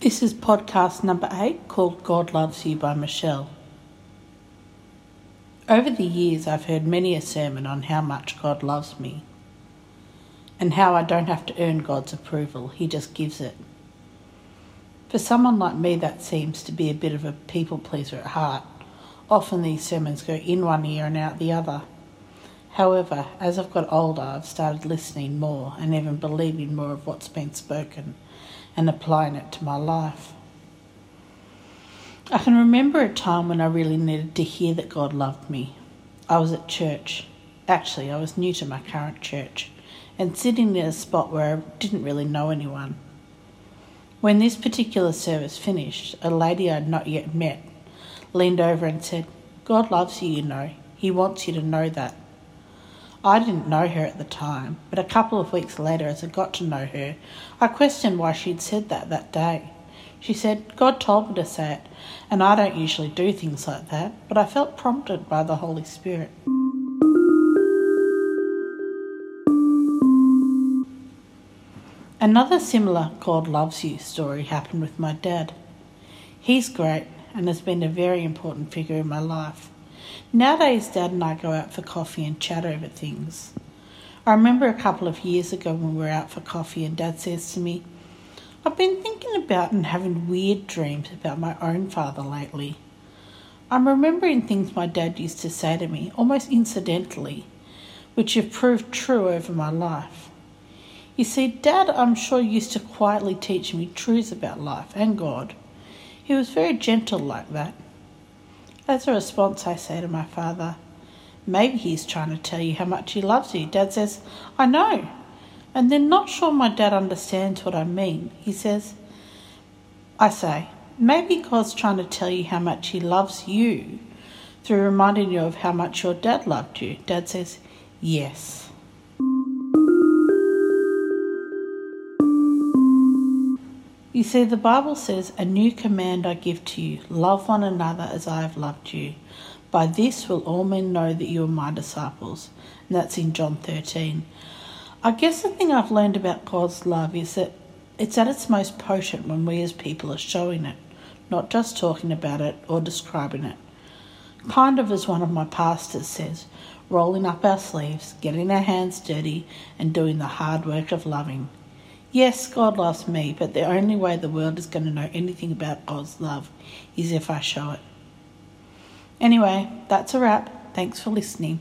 This is podcast number eight called God Loves You by Michelle. Over the years, I've heard many a sermon on how much God loves me and how I don't have to earn God's approval, He just gives it. For someone like me, that seems to be a bit of a people pleaser at heart. Often these sermons go in one ear and out the other. However, as I've got older, I've started listening more and even believing more of what's been spoken and applying it to my life. I can remember a time when I really needed to hear that God loved me. I was at church. Actually, I was new to my current church and sitting in a spot where I didn't really know anyone. When this particular service finished, a lady I'd not yet met leaned over and said, God loves you, you know. He wants you to know that. I didn't know her at the time, but a couple of weeks later, as I got to know her, I questioned why she'd said that that day. She said, God told me to say it, and I don't usually do things like that, but I felt prompted by the Holy Spirit. Another similar God Loves You story happened with my dad. He's great and has been a very important figure in my life. Nowadays, Dad and I go out for coffee and chat over things. I remember a couple of years ago when we were out for coffee, and Dad says to me, I've been thinking about and having weird dreams about my own father lately. I'm remembering things my dad used to say to me, almost incidentally, which have proved true over my life. You see, Dad, I'm sure, used to quietly teach me truths about life and God. He was very gentle like that. As a response, I say to my father, Maybe he's trying to tell you how much he loves you. Dad says, I know. And then, not sure my dad understands what I mean, he says, I say, Maybe God's trying to tell you how much he loves you through reminding you of how much your dad loved you. Dad says, Yes. You see, the Bible says, A new command I give to you love one another as I have loved you. By this will all men know that you are my disciples. And that's in John 13. I guess the thing I've learned about God's love is that it's at its most potent when we as people are showing it, not just talking about it or describing it. Kind of as one of my pastors says, rolling up our sleeves, getting our hands dirty, and doing the hard work of loving. Yes, God loves me, but the only way the world is going to know anything about God's love is if I show it. Anyway, that's a wrap. Thanks for listening.